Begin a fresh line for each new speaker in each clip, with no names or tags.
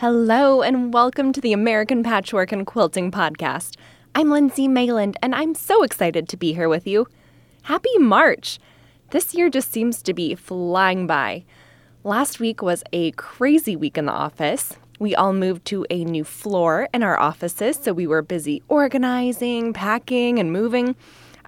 Hello, and welcome to the American Patchwork and Quilting Podcast. I'm Lindsay Mayland, and I'm so excited to be here with you. Happy March! This year just seems to be flying by. Last week was a crazy week in the office. We all moved to a new floor in our offices, so we were busy organizing, packing, and moving.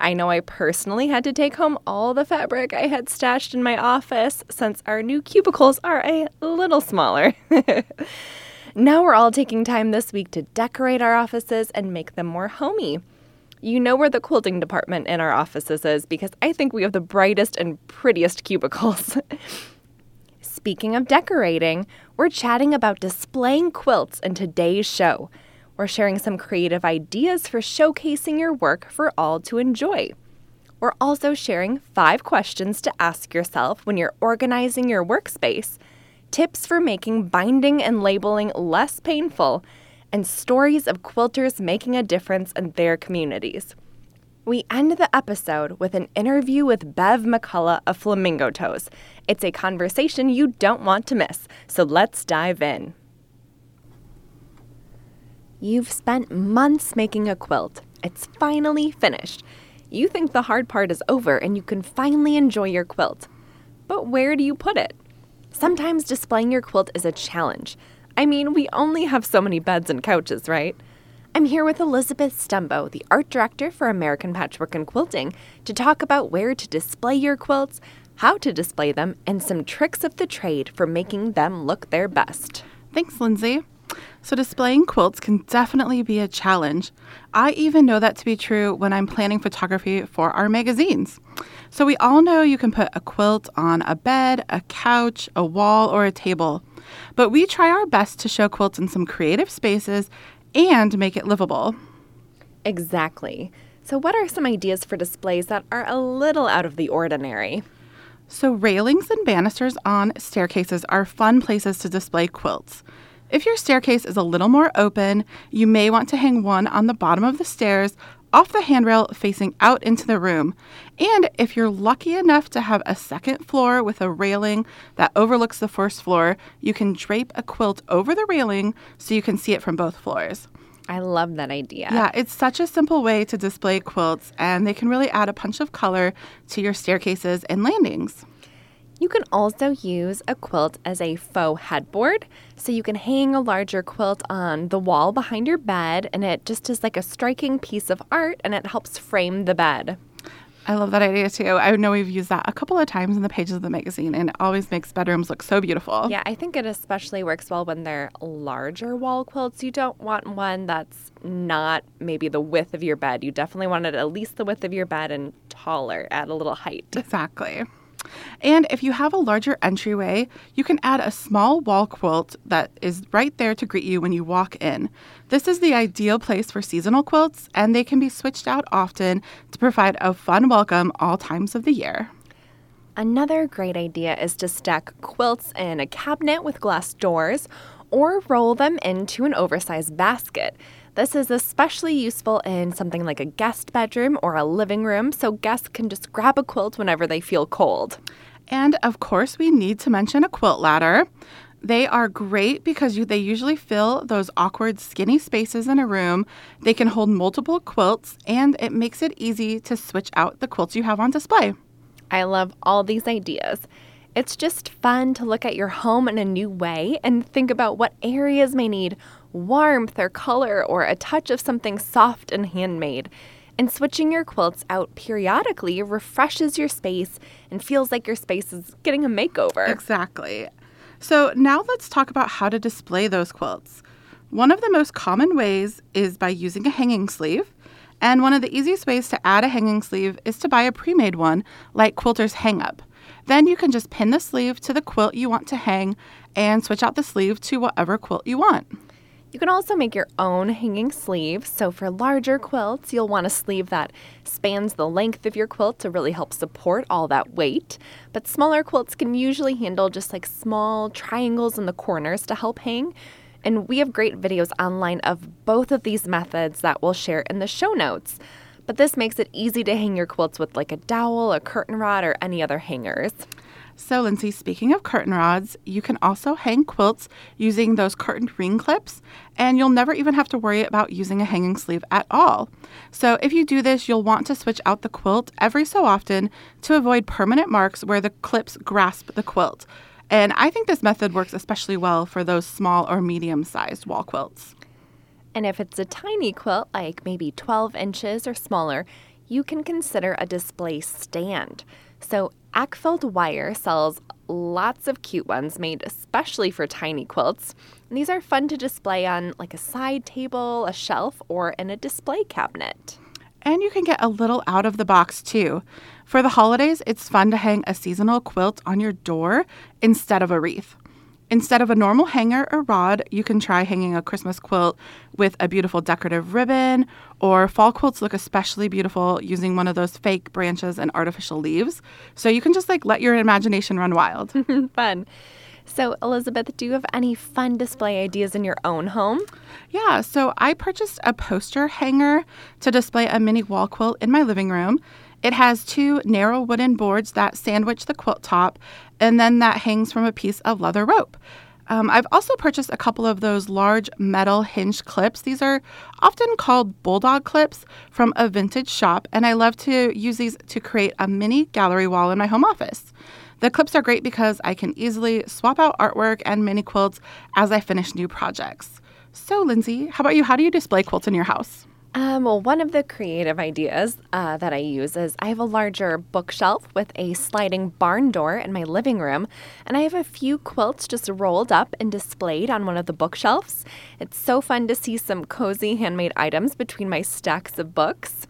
I know I personally had to take home all the fabric I had stashed in my office since our new cubicles are a little smaller. now we're all taking time this week to decorate our offices and make them more homey. You know where the quilting department in our offices is because I think we have the brightest and prettiest cubicles. Speaking of decorating, we're chatting about displaying quilts in today's show. We're sharing some creative ideas for showcasing your work for all to enjoy. We're also sharing five questions to ask yourself when you're organizing your workspace, tips for making binding and labeling less painful, and stories of quilters making a difference in their communities. We end the episode with an interview with Bev McCullough of Flamingo Toes. It's a conversation you don't want to miss, so let's dive in. You've spent months making a quilt. It's finally finished. You think the hard part is over and you can finally enjoy your quilt. But where do you put it? Sometimes displaying your quilt is a challenge. I mean, we only have so many beds and couches, right? I'm here with Elizabeth Stumbo, the art director for American Patchwork and Quilting, to talk about where to display your quilts, how to display them, and some tricks of the trade for making them look their best.
Thanks, Lindsay. So, displaying quilts can definitely be a challenge. I even know that to be true when I'm planning photography for our magazines. So, we all know you can put a quilt on a bed, a couch, a wall, or a table. But we try our best to show quilts in some creative spaces and make it livable.
Exactly. So, what are some ideas for displays that are a little out of the ordinary?
So, railings and banisters on staircases are fun places to display quilts. If your staircase is a little more open, you may want to hang one on the bottom of the stairs off the handrail facing out into the room. And if you're lucky enough to have a second floor with a railing that overlooks the first floor, you can drape a quilt over the railing so you can see it from both floors.
I love that idea.
Yeah, it's such a simple way to display quilts, and they can really add a punch of color to your staircases and landings.
You can also use a quilt as a faux headboard. So you can hang a larger quilt on the wall behind your bed, and it just is like a striking piece of art and it helps frame the bed.
I love that idea too. I know we've used that a couple of times in the pages of the magazine, and it always makes bedrooms look so beautiful.
Yeah, I think it especially works well when they're larger wall quilts. You don't want one that's not maybe the width of your bed. You definitely want it at least the width of your bed and taller, add a little height.
Exactly. And if you have a larger entryway, you can add a small wall quilt that is right there to greet you when you walk in. This is the ideal place for seasonal quilts, and they can be switched out often to provide a fun welcome all times of the year.
Another great idea is to stack quilts in a cabinet with glass doors or roll them into an oversized basket. This is especially useful in something like a guest bedroom or a living room, so guests can just grab a quilt whenever they feel cold.
And of course, we need to mention a quilt ladder. They are great because you, they usually fill those awkward, skinny spaces in a room. They can hold multiple quilts, and it makes it easy to switch out the quilts you have on display.
I love all these ideas. It's just fun to look at your home in a new way and think about what areas may need warmth or color or a touch of something soft and handmade. And switching your quilts out periodically refreshes your space and feels like your space is getting a makeover.
Exactly. So, now let's talk about how to display those quilts. One of the most common ways is by using a hanging sleeve. And one of the easiest ways to add a hanging sleeve is to buy a pre made one, like Quilter's Hang Up. Then you can just pin the sleeve to the quilt you want to hang and switch out the sleeve to whatever quilt you want.
You can also make your own hanging sleeve. So, for larger quilts, you'll want a sleeve that spans the length of your quilt to really help support all that weight. But smaller quilts can usually handle just like small triangles in the corners to help hang. And we have great videos online of both of these methods that we'll share in the show notes. But this makes it easy to hang your quilts with like a dowel, a curtain rod, or any other hangers.
So, Lindsay, speaking of curtain rods, you can also hang quilts using those curtain ring clips, and you'll never even have to worry about using a hanging sleeve at all. So, if you do this, you'll want to switch out the quilt every so often to avoid permanent marks where the clips grasp the quilt. And I think this method works especially well for those small or medium sized wall quilts.
And if it's a tiny quilt, like maybe 12 inches or smaller, you can consider a display stand. So, Ackfeld Wire sells lots of cute ones made especially for tiny quilts. And these are fun to display on like a side table, a shelf, or in a display cabinet.
And you can get a little out of the box too. For the holidays, it's fun to hang a seasonal quilt on your door instead of a wreath. Instead of a normal hanger or rod, you can try hanging a Christmas quilt with a beautiful decorative ribbon, or fall quilts look especially beautiful using one of those fake branches and artificial leaves. So you can just like let your imagination run wild.
fun. So, Elizabeth, do you have any fun display ideas in your own home?
Yeah, so I purchased a poster hanger to display a mini wall quilt in my living room. It has two narrow wooden boards that sandwich the quilt top, and then that hangs from a piece of leather rope. Um, I've also purchased a couple of those large metal hinge clips. These are often called bulldog clips from a vintage shop, and I love to use these to create a mini gallery wall in my home office. The clips are great because I can easily swap out artwork and mini quilts as I finish new projects. So, Lindsay, how about you? How do you display quilts in your house?
Um, well, one of the creative ideas uh, that I use is I have a larger bookshelf with a sliding barn door in my living room, and I have a few quilts just rolled up and displayed on one of the bookshelves. It's so fun to see some cozy handmade items between my stacks of books.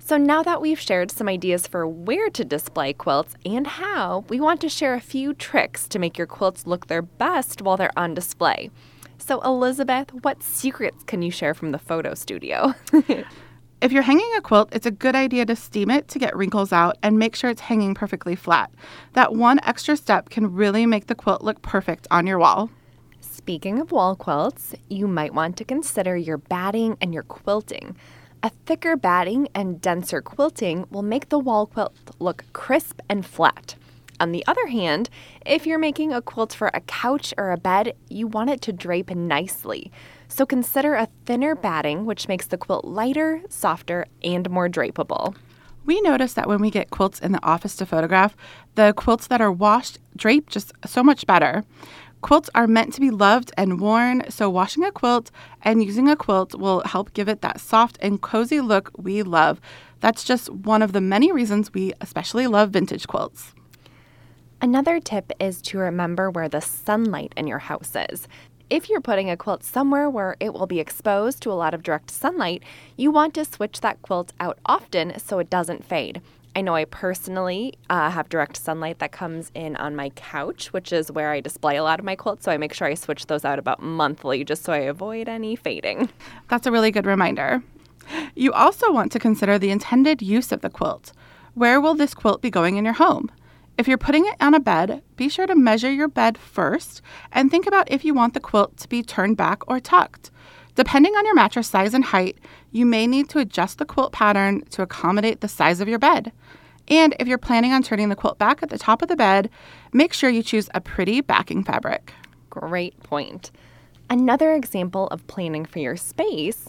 So, now that we've shared some ideas for where to display quilts and how, we want to share a few tricks to make your quilts look their best while they're on display. So, Elizabeth, what secrets can you share from the photo studio?
if you're hanging a quilt, it's a good idea to steam it to get wrinkles out and make sure it's hanging perfectly flat. That one extra step can really make the quilt look perfect on your wall.
Speaking of wall quilts, you might want to consider your batting and your quilting. A thicker batting and denser quilting will make the wall quilt look crisp and flat. On the other hand, if you're making a quilt for a couch or a bed, you want it to drape nicely. So consider a thinner batting, which makes the quilt lighter, softer, and more drapable.
We notice that when we get quilts in the office to photograph, the quilts that are washed drape just so much better. Quilts are meant to be loved and worn, so washing a quilt and using a quilt will help give it that soft and cozy look we love. That's just one of the many reasons we especially love vintage quilts.
Another tip is to remember where the sunlight in your house is. If you're putting a quilt somewhere where it will be exposed to a lot of direct sunlight, you want to switch that quilt out often so it doesn't fade. I know I personally uh, have direct sunlight that comes in on my couch, which is where I display a lot of my quilts. So I make sure I switch those out about monthly just so I avoid any fading.
That's a really good reminder. You also want to consider the intended use of the quilt. Where will this quilt be going in your home? If you're putting it on a bed, be sure to measure your bed first and think about if you want the quilt to be turned back or tucked. Depending on your mattress size and height, you may need to adjust the quilt pattern to accommodate the size of your bed. And if you're planning on turning the quilt back at the top of the bed, make sure you choose a pretty backing fabric.
Great point. Another example of planning for your space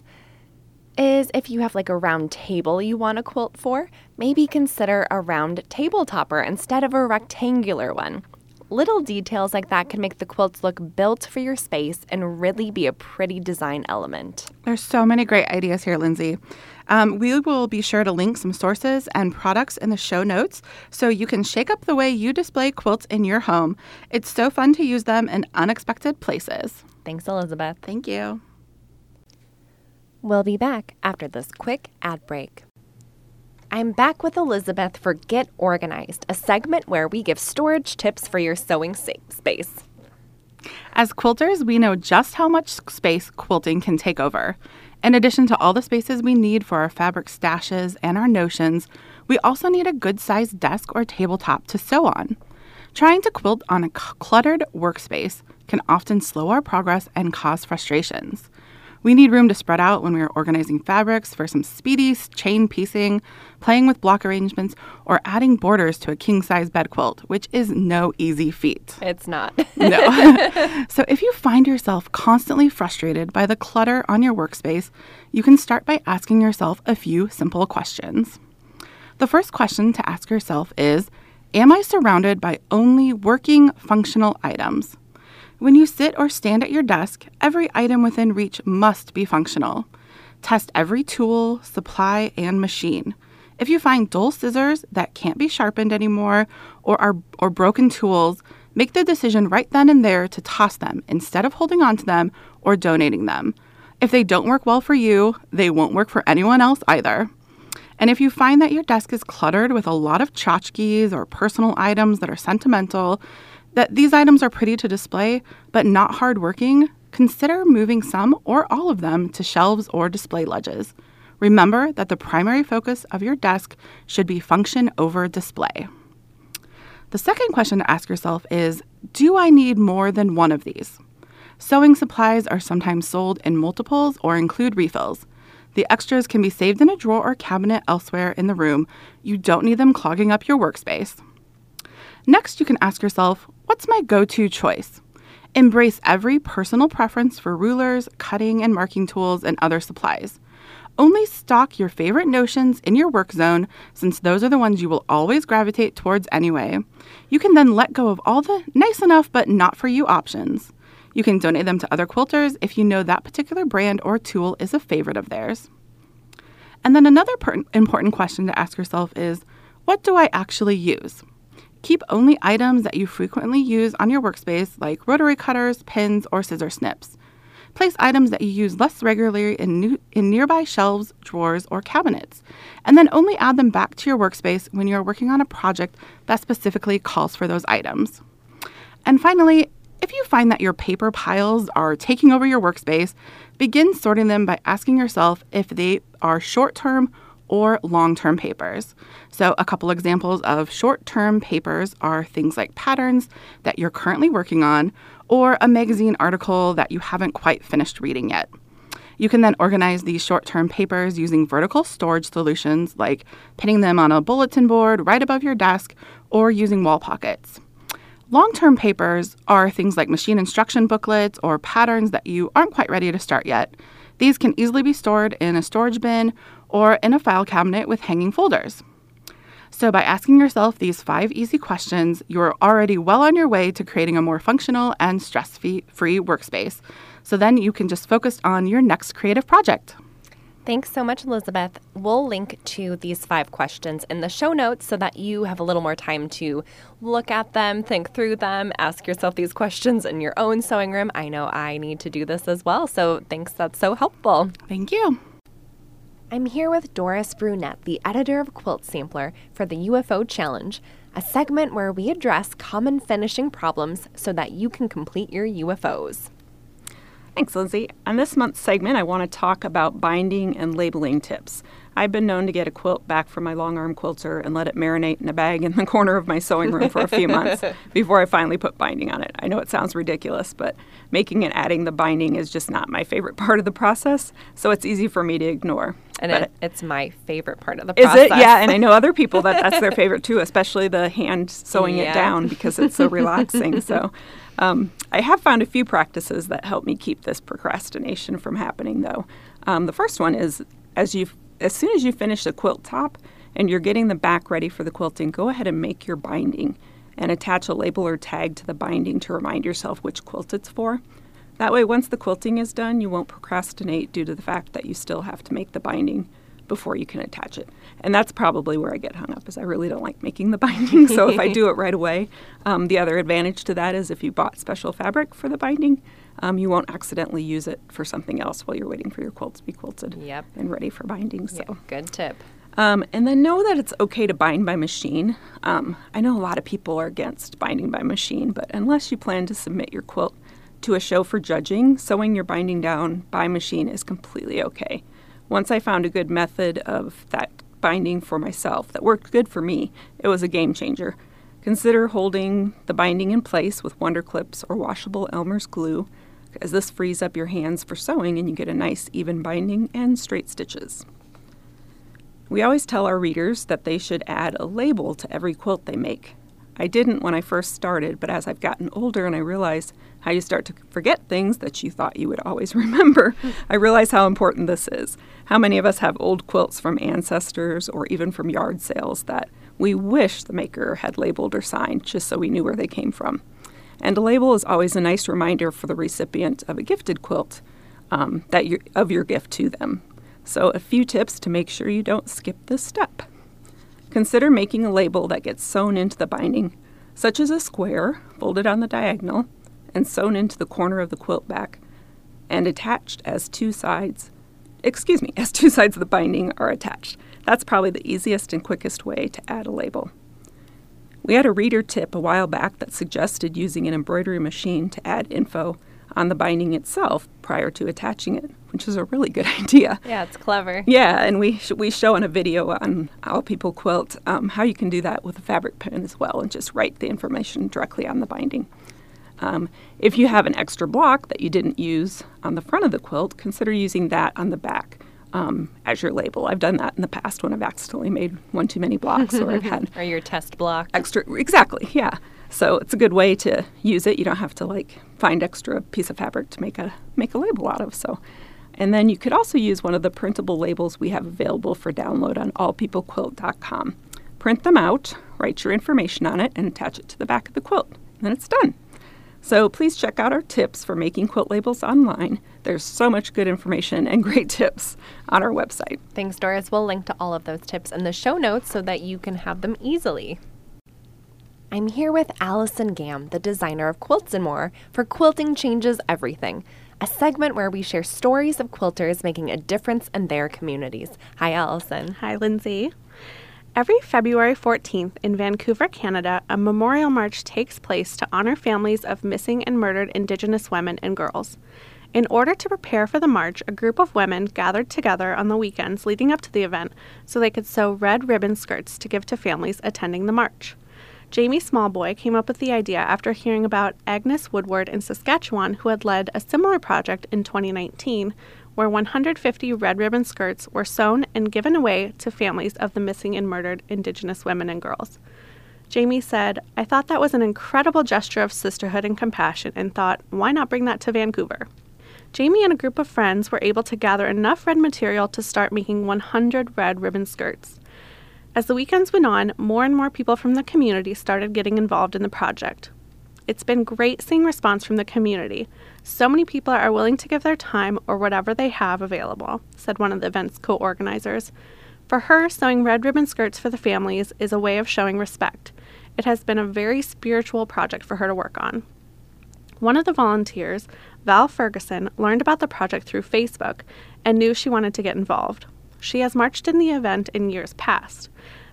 is if you have like a round table you want a quilt for, maybe consider a round table topper instead of a rectangular one. Little details like that can make the quilts look built for your space and really be a pretty design element.
There's so many great ideas here, Lindsay. Um, we will be sure to link some sources and products in the show notes so you can shake up the way you display quilts in your home. It's so fun to use them in unexpected places.
Thanks, Elizabeth.
Thank you.
We'll be back after this quick ad break. I'm back with Elizabeth for Get Organized, a segment where we give storage tips for your sewing space.
As quilters, we know just how much space quilting can take over. In addition to all the spaces we need for our fabric stashes and our notions, we also need a good sized desk or tabletop to sew on. Trying to quilt on a cluttered workspace can often slow our progress and cause frustrations. We need room to spread out when we are organizing fabrics for some speedy chain piecing, playing with block arrangements, or adding borders to a king size bed quilt, which is no easy feat.
It's not.
no. so if you find yourself constantly frustrated by the clutter on your workspace, you can start by asking yourself a few simple questions. The first question to ask yourself is Am I surrounded by only working functional items? When you sit or stand at your desk, every item within reach must be functional. Test every tool, supply, and machine. If you find dull scissors that can't be sharpened anymore or are or broken tools, make the decision right then and there to toss them instead of holding on to them or donating them. If they don't work well for you, they won't work for anyone else either. And if you find that your desk is cluttered with a lot of tchotchkes or personal items that are sentimental, that these items are pretty to display but not hardworking, consider moving some or all of them to shelves or display ledges. Remember that the primary focus of your desk should be function over display. The second question to ask yourself is Do I need more than one of these? Sewing supplies are sometimes sold in multiples or include refills. The extras can be saved in a drawer or cabinet elsewhere in the room. You don't need them clogging up your workspace. Next, you can ask yourself, what's my go to choice? Embrace every personal preference for rulers, cutting and marking tools, and other supplies. Only stock your favorite notions in your work zone, since those are the ones you will always gravitate towards anyway. You can then let go of all the nice enough but not for you options. You can donate them to other quilters if you know that particular brand or tool is a favorite of theirs. And then another per- important question to ask yourself is what do I actually use? Keep only items that you frequently use on your workspace, like rotary cutters, pins, or scissor snips. Place items that you use less regularly in, new, in nearby shelves, drawers, or cabinets, and then only add them back to your workspace when you are working on a project that specifically calls for those items. And finally, if you find that your paper piles are taking over your workspace, begin sorting them by asking yourself if they are short term or long term papers. So, a couple examples of short term papers are things like patterns that you're currently working on or a magazine article that you haven't quite finished reading yet. You can then organize these short term papers using vertical storage solutions like pinning them on a bulletin board right above your desk or using wall pockets. Long term papers are things like machine instruction booklets or patterns that you aren't quite ready to start yet. These can easily be stored in a storage bin or in a file cabinet with hanging folders. So, by asking yourself these five easy questions, you're already well on your way to creating a more functional and stress free workspace. So then you can just focus on your next creative project.
Thanks so much, Elizabeth. We'll link to these five questions in the show notes so that you have a little more time to look at them, think through them, ask yourself these questions in your own sewing room. I know I need to do this as well, so thanks. That's so helpful.
Thank you.
I'm here with Doris Brunette, the editor of Quilt Sampler for the UFO Challenge, a segment where we address common finishing problems so that you can complete your UFOs.
Thanks, Lindsay. On this month's segment, I want to talk about binding and labeling tips. I've been known to get a quilt back from my long arm quilter and let it marinate in a bag in the corner of my sewing room for a few months before I finally put binding on it. I know it sounds ridiculous, but making and adding the binding is just not my favorite part of the process, so it's easy for me to ignore.
And it, it's my favorite part of the process.
Is it? Yeah, and I know other people that that's their favorite too, especially the hand sewing yeah. it down because it's so relaxing. so um, I have found a few practices that help me keep this procrastination from happening, though. Um, the first one is as you as soon as you finish the quilt top and you're getting the back ready for the quilting, go ahead and make your binding and attach a label or tag to the binding to remind yourself which quilt it's for. That way, once the quilting is done, you won't procrastinate due to the fact that you still have to make the binding before you can attach it. And that's probably where I get hung up, is I really don't like making the binding. so if I do it right away, um, the other advantage to that is if you bought special fabric for the binding, um, you won't accidentally use it for something else while you're waiting for your quilt to be quilted
yep.
and ready for binding. So
yep, good tip.
Um, and then know that it's okay to bind by machine. Um, I know a lot of people are against binding by machine, but unless you plan to submit your quilt to a show for judging, sewing your binding down by machine is completely okay. Once I found a good method of that binding for myself that worked good for me, it was a game changer. Consider holding the binding in place with Wonder Clips or washable Elmer's glue as this frees up your hands for sewing and you get a nice even binding and straight stitches. We always tell our readers that they should add a label to every quilt they make. I didn't when I first started, but as I've gotten older and I realize how you start to forget things that you thought you would always remember, I realize how important this is. How many of us have old quilts from ancestors or even from yard sales that we wish the maker had labeled or signed just so we knew where they came from? And a label is always a nice reminder for the recipient of a gifted quilt um, that of your gift to them. So, a few tips to make sure you don't skip this step. Consider making a label that gets sewn into the binding, such as a square folded on the diagonal and sewn into the corner of the quilt back and attached as two sides. Excuse me, as two sides of the binding are attached. That's probably the easiest and quickest way to add a label. We had a reader tip a while back that suggested using an embroidery machine to add info on the binding itself prior to attaching it, which is a really good idea.
Yeah, it's clever.
Yeah, and we sh- we show in a video on All People Quilt um, how you can do that with a fabric pen as well, and just write the information directly on the binding. Um, if you have an extra block that you didn't use on the front of the quilt, consider using that on the back um, as your label. I've done that in the past when I've accidentally made one too many blocks or I've had
or your test block.
extra. Exactly, yeah. So it's a good way to use it. You don't have to like find extra piece of fabric to make a make a label out of. So, and then you could also use one of the printable labels we have available for download on allpeoplequilt.com. Print them out, write your information on it, and attach it to the back of the quilt. And then it's done. So please check out our tips for making quilt labels online. There's so much good information and great tips on our website.
Thanks, Doris. We'll link to all of those tips in the show notes so that you can have them easily. I'm here with Allison Gam, the designer of Quilts and More, for Quilting Changes Everything, a segment where we share stories of quilters making a difference in their communities. Hi, Allison.
Hi, Lindsay. Every February 14th in Vancouver, Canada, a memorial march takes place to honor families of missing and murdered Indigenous women and girls. In order to prepare for the march, a group of women gathered together on the weekends leading up to the event so they could sew red ribbon skirts to give to families attending the march. Jamie Smallboy came up with the idea after hearing about Agnes Woodward in Saskatchewan, who had led a similar project in 2019, where 150 red ribbon skirts were sewn and given away to families of the missing and murdered Indigenous women and girls. Jamie said, I thought that was an incredible gesture of sisterhood and compassion and thought, why not bring that to Vancouver? Jamie and a group of friends were able to gather enough red material to start making 100 red ribbon skirts. As the weekends went on, more and more people from the community started getting involved in the project. It's been great seeing response from the community. So many people are willing to give their time or whatever they have available, said one of the event's co organizers. For her, sewing red ribbon skirts for the families is a way of showing respect. It has been a very spiritual project for her to work on. One of the volunteers, Val Ferguson, learned about the project through Facebook and knew she wanted to get involved. She has marched in the event in years past.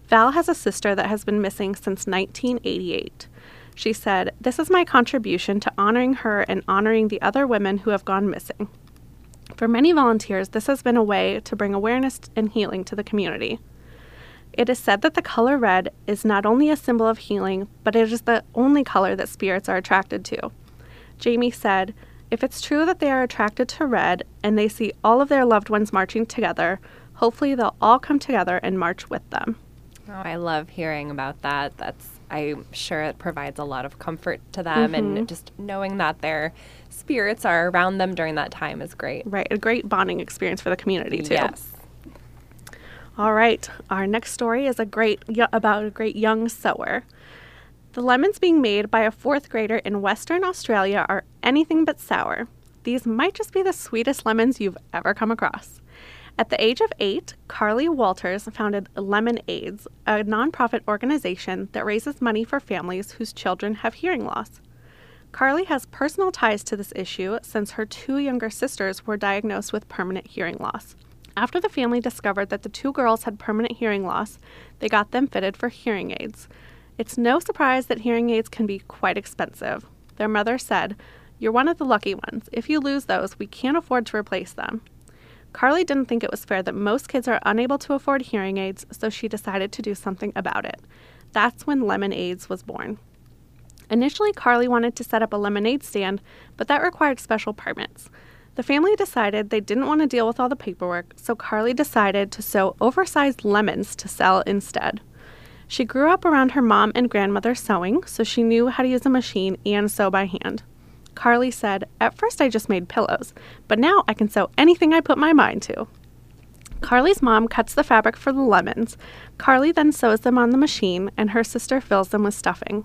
Val has a sister that has been missing since 1988. She said, This is my contribution to honoring her and honoring the other women who have gone missing. For many volunteers, this has been a way to bring awareness and healing to the community. It is said that the color red is not only a symbol of healing, but it is the only color that spirits are attracted to. Jamie said, If it's true that they are attracted to red and they see all of their loved ones marching together, hopefully they'll all come together and march with them.
Oh, I love hearing about that. That's I'm sure it provides a lot of comfort to them
Mm-hmm.
and just knowing that their spirits are around them during that time is great.
Right, a great bonding experience for the community too.
Yes.
All right, our next story is a great about a great young sewer. The lemons being made by a fourth grader in Western Australia are anything but sour. These might just be the sweetest lemons you've ever come across. At the age of eight, Carly Walters founded Lemon Aids, a nonprofit organization that raises money for families whose children have hearing loss. Carly has personal ties to this issue since her two younger sisters were diagnosed with permanent hearing loss. After the family discovered that the two girls had permanent hearing loss, they got them fitted for hearing aids. It's no surprise that hearing aids can be quite expensive. Their mother said, You're one of the lucky ones. If you lose those, we can't afford to replace them. Carly didn't think it was fair that most kids are unable to afford hearing aids, so she decided to do something about it. That's when Lemon Aids was born. Initially, Carly wanted to set up a lemonade stand, but that required special permits. The family decided they didn't want to deal with all the paperwork, so Carly decided to sew oversized lemons to sell instead. She grew up around her mom and grandmother sewing, so she knew how to use a machine and sew by hand. Carly said, At first I just made pillows, but now I can sew anything I put my mind to. Carly's mom cuts the fabric for the lemons. Carly then sews them on the machine, and her sister fills them with stuffing.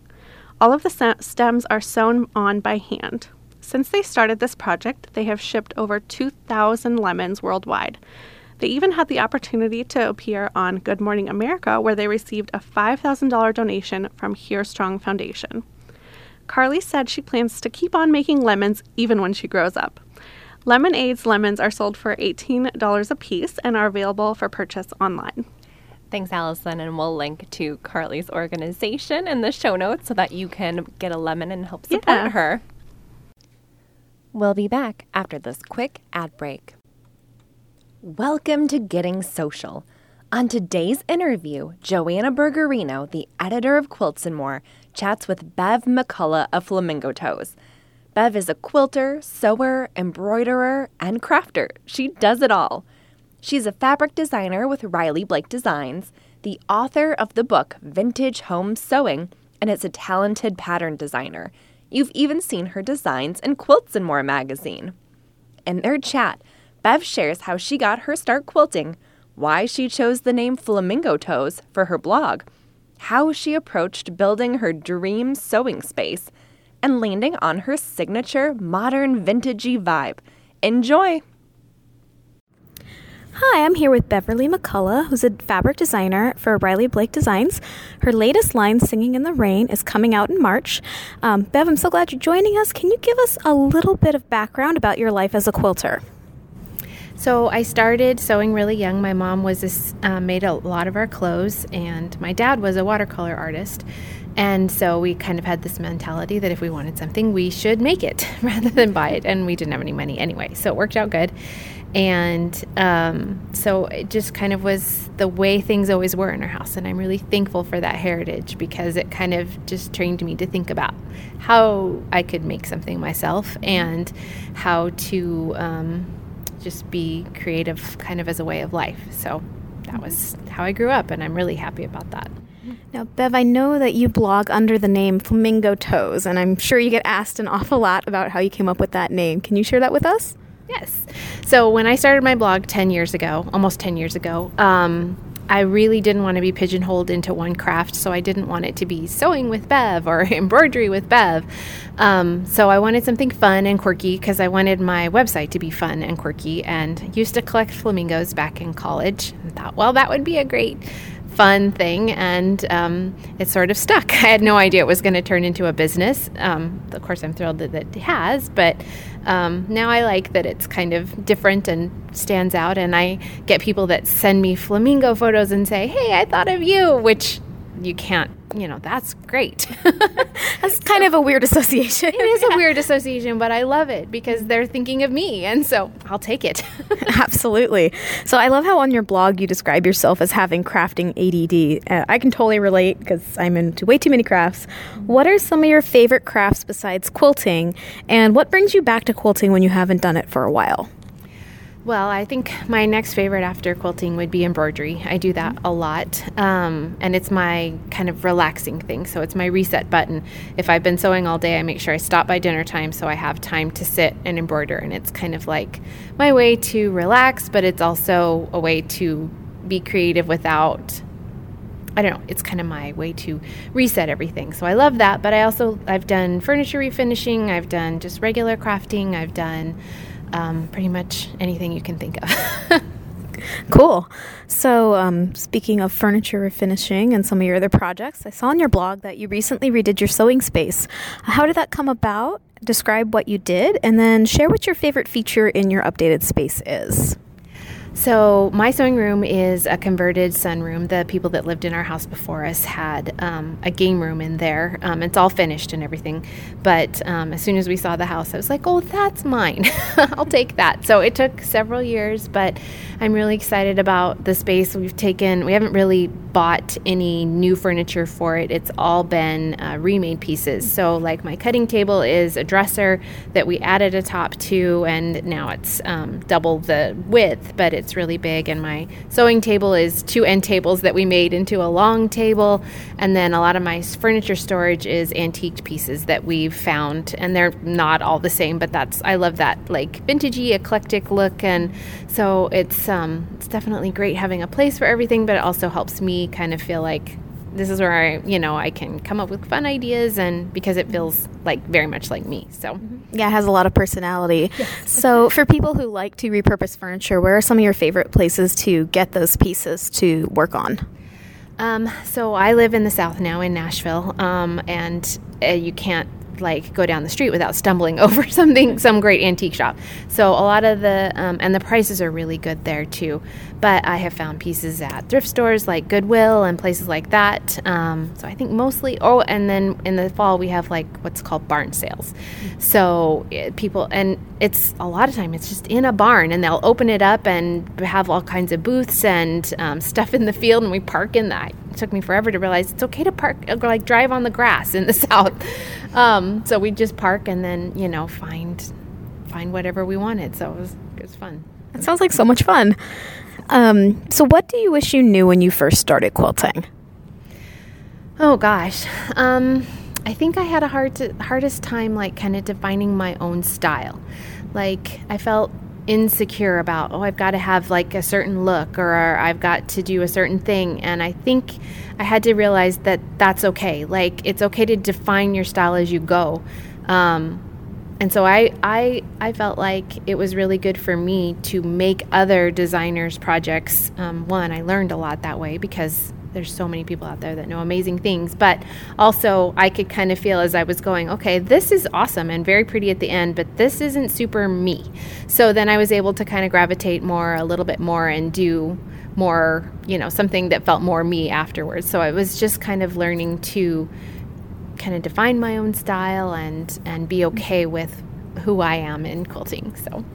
All of the stems are sewn on by hand. Since they started this project, they have shipped over 2,000 lemons worldwide. They even had the opportunity to appear on Good Morning America, where they received a $5,000 donation from Hear Strong Foundation. Carly said she plans to keep on making lemons even when she grows up. Lemon Aids' lemons are sold for $18 a piece and are available for purchase online.
Thanks, Allison. And we'll link to Carly's organization in the show notes so that you can get a lemon and help support yeah. her. We'll be back after this quick ad break. Welcome to Getting Social. On today's interview, Joanna Burgarino, the editor of Quilts and More, chats with Bev McCullough of Flamingo Toes. Bev is a quilter, sewer, embroiderer, and crafter. She does it all. She's a fabric designer with Riley Blake Designs, the author of the book Vintage Home Sewing, and is a talented pattern designer. You've even seen her designs in Quilts and More magazine. In their chat, Bev shares how she got her start quilting, why she chose the name Flamingo Toes for her blog, how she approached building her dream sewing space, and landing on her signature modern vintagey vibe. Enjoy!
Hi, I'm here with Beverly McCullough, who's a fabric designer for Riley Blake Designs. Her latest line, Singing in the Rain, is coming out in March. Um, Bev, I'm so glad you're joining us. Can you give us a little bit of background about your life as a quilter?
So I started sewing really young. My mom was a, uh, made a lot of our clothes, and my dad was a watercolor artist. And so we kind of had this mentality that if we wanted something, we should make it rather than buy it. And we didn't have any money anyway, so it worked out good. And um, so it just kind of was the way things always were in our house. And I'm really thankful for that heritage because it kind of just trained me to think about how I could make something myself and how to. Um, just be creative kind of as a way of life. So that was how I grew up, and I'm really happy about that.
Now, Bev, I know that you blog under the name Flamingo Toes, and I'm sure you get asked an awful lot about how you came up with that name. Can you share that with us?
Yes. So, when I started my blog 10 years ago, almost 10 years ago, um, I really didn't want to be pigeonholed into one craft, so I didn't want it to be sewing with Bev or embroidery with Bev. Um, so I wanted something fun and quirky because I wanted my website to be fun and quirky and used to collect flamingos back in college and thought, well, that would be a great fun thing, and um, it sort of stuck. I had no idea it was going to turn into a business. Um, of course, I'm thrilled that it has, but um, now I like that it's kind of different and stands out. And I get people that send me flamingo photos and say, "Hey, I thought of you," which you can't you know that's great.
That's kind of a weird association.
It is a weird association but i love it because they're thinking of me and so i'll take it.
Absolutely. So i love how on your blog you describe yourself as having crafting ADD uh, i can totally relate because i'm into way too many crafts. What are some of your favorite crafts besides quilting? And what brings you back to quilting when you haven't done it for a while
well, I think my next favorite after quilting would be embroidery. I do that a lot, um, and it's my kind of relaxing thing. So it's my reset button. If I've been sewing all day, I make sure I stop by dinner time so I have time to sit and embroider. And it's kind of like my way to relax, but it's also a way to be creative without I don't know, it's kind of my way to reset everything. So I love that, but I also I've done furniture refinishing, I've done just regular crafting, I've done um, pretty much anything you can think of.
cool. So, um, speaking of furniture refinishing and some of your other projects, I saw on your blog that you recently redid your sewing space. How did that come about? Describe what you did, and then share what your favorite feature in your updated space is.
So, my sewing room is a converted sunroom. The people that lived in our house before us had um, a game room in there. Um, it's all finished and everything. But um, as soon as we saw the house, I was like, oh, that's mine. I'll take that. So, it took several years, but I'm really excited about the space we've taken. We haven't really bought any new furniture for it. It's all been uh, remade pieces. So, like my cutting table is a dresser that we added a top to, and now it's um, double the width, but it's really big. And my sewing table is two end tables that we made into a long table. And then a lot of my furniture storage is antique pieces that we've found, and they're not all the same, but that's I love that like vintagey, eclectic look, and so it's um, it's definitely great having a place for everything, but it also helps me kind of feel like this is where I, you know, I can come up with fun ideas and because it feels like very much like me. So,
Yeah, it has a lot of personality. so, for people who like to repurpose furniture, where are some of your favorite places to get those pieces to work on?
um, so I live in the South now in Nashville, um, and uh, you can't like go down the street without stumbling over something some great antique shop. So a lot of the um, and the prices are really good there too but i have found pieces at thrift stores like goodwill and places like that. Um, so i think mostly oh and then in the fall we have like what's called barn sales. So it, people and it's a lot of time it's just in a barn and they'll open it up and have all kinds of booths and um, stuff in the field and we park in that. It took me forever to realize it's okay to park like drive on the grass in the south. Um, so we just park and then you know find find whatever we wanted. So it was it was fun.
That sounds like so much fun. Um, so, what do you wish you knew when you first started quilting?
Oh gosh. Um, I think I had a hard to, hardest time like kind of defining my own style. Like I felt insecure about, oh, I've got to have like a certain look or I've got to do a certain thing and I think I had to realize that that's okay. Like it's okay to define your style as you go. Um, and so I, I, I felt like it was really good for me to make other designers' projects. Um, one, I learned a lot that way because there's so many people out there that know amazing things. But also, I could kind of feel as I was going, okay, this is awesome and very pretty at the end, but this isn't super me. So then I was able to kind of gravitate more, a little bit more, and do more, you know, something that felt more me afterwards. So I was just kind of learning to kind of define my own style and and be okay with who I am in quilting. So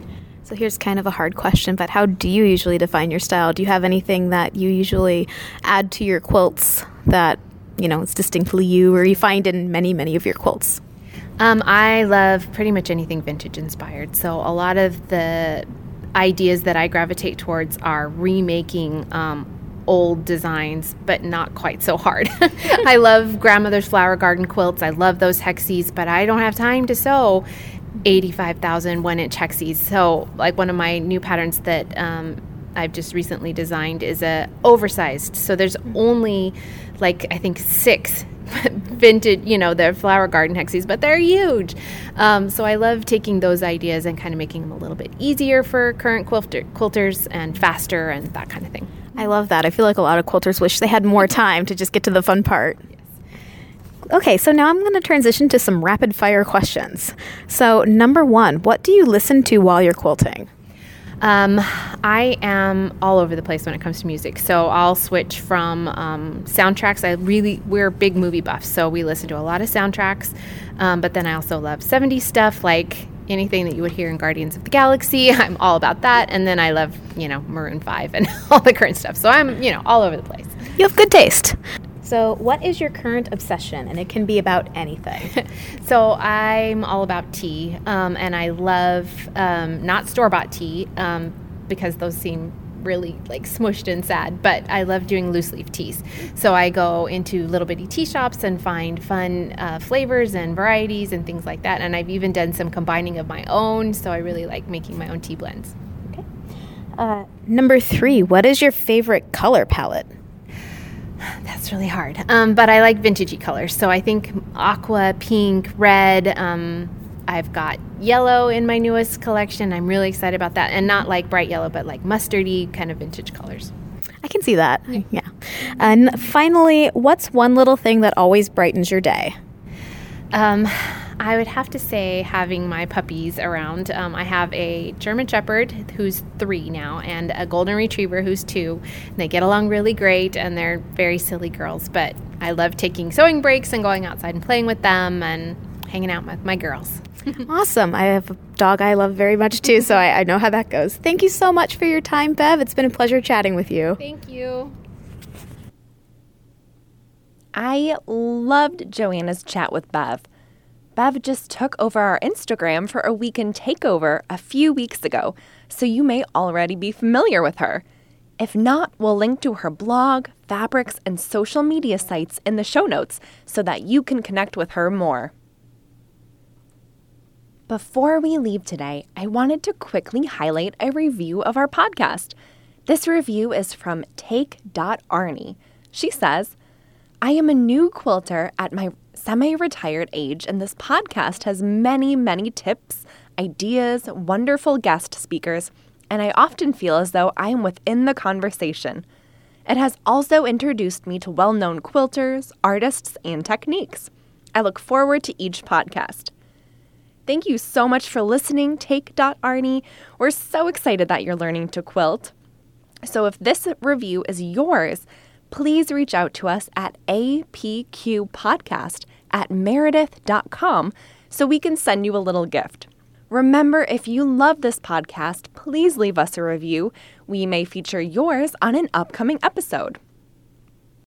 So, here's kind of a hard question, but how do you usually define your style? Do you have anything that you usually add to your quilts that, you know, is distinctly you or you find in many, many of your quilts?
um, I love pretty much anything vintage inspired. So a lot of the ideas that I gravitate towards are remaking um, old designs, but not quite so hard. I love grandmother's flower garden quilts. I love those hexies, but I don't have time to sew 85,000 one inch hexies. So, like one of my new patterns that um, I've just recently designed is a oversized. So there's only like I think six vintage, you know, the flower garden hexies, but they're huge. Um, so I love taking those ideas and kind of making them a little bit easier for current quilter, quilters and faster and that kind of thing.
I love that. I feel like a lot of quilters wish they had more time to just get to the fun part. Okay, so now I'm going to transition to some rapid fire questions. So, number one, what do you listen to while you're quilting?
Um, I am all over the place when it comes to music. So I'll switch from um, soundtracks. I really, we're big movie buffs, so we listen to a lot of soundtracks. Um, but then I also love 70s stuff, like anything that you would hear in Guardians of the Galaxy. I'm all about that. And then I love, you know, Maroon 5 and all the current stuff. So I'm, you know, all over the place.
You have good taste. So, what is your current obsession? And it can be about anything.
So I'm all about tea, um, and I love um, not store bought tea um, because those seem really like smushed and sad. But I love doing loose leaf teas. So I go into little bitty tea shops and find fun uh, flavors and varieties and things like that. And I've even done some combining of my own. So I really like making my own tea blends.
uh, number three, what is your favorite color palette?
That's really hard. Um, but I like vintagey colors. So I think aqua, pink, red. Um, I've got yellow in my newest collection. I'm really excited about that. And not like bright yellow, but like mustardy kind of vintage colors.
I can see that. Yeah. And finally, what's one little thing that always brightens your day?
Um, I would have to say having my puppies around. Um, I have a German Shepherd who's three now and a Golden Retriever who's two. They get along really great and they're very silly girls, but I love taking sewing breaks and going outside and playing with them and hanging out with my girls.
Awesome. I have a dog I love very much too, so I, I know how that goes. Thank you so much for your time, Bev. It's been a pleasure chatting with you.
Thank you.
I loved Joanna's chat with Bev. Bev just took over our Instagram for a weekend takeover a few weeks ago, so you may already be familiar with her. If not, we'll link to her blog, fabrics, and social media sites in the show notes so that you can connect with her more. Before we leave today, I wanted to quickly highlight a review of our podcast. This review is from Take.Arnie. She says, I am a new quilter at my semi retired age, and this podcast has many, many tips, ideas, wonderful guest speakers, and I often feel as though I am within the conversation. It has also introduced me to well known quilters, artists, and techniques. I look forward to each podcast. Thank you so much for listening, Take.Arnie. We're so excited that you're learning to quilt. So if this review is yours, please reach out to us at apqpodcast at meredith.com so we can send you a little gift. Remember, if you love this podcast, please leave us a review. We may feature yours on an upcoming episode.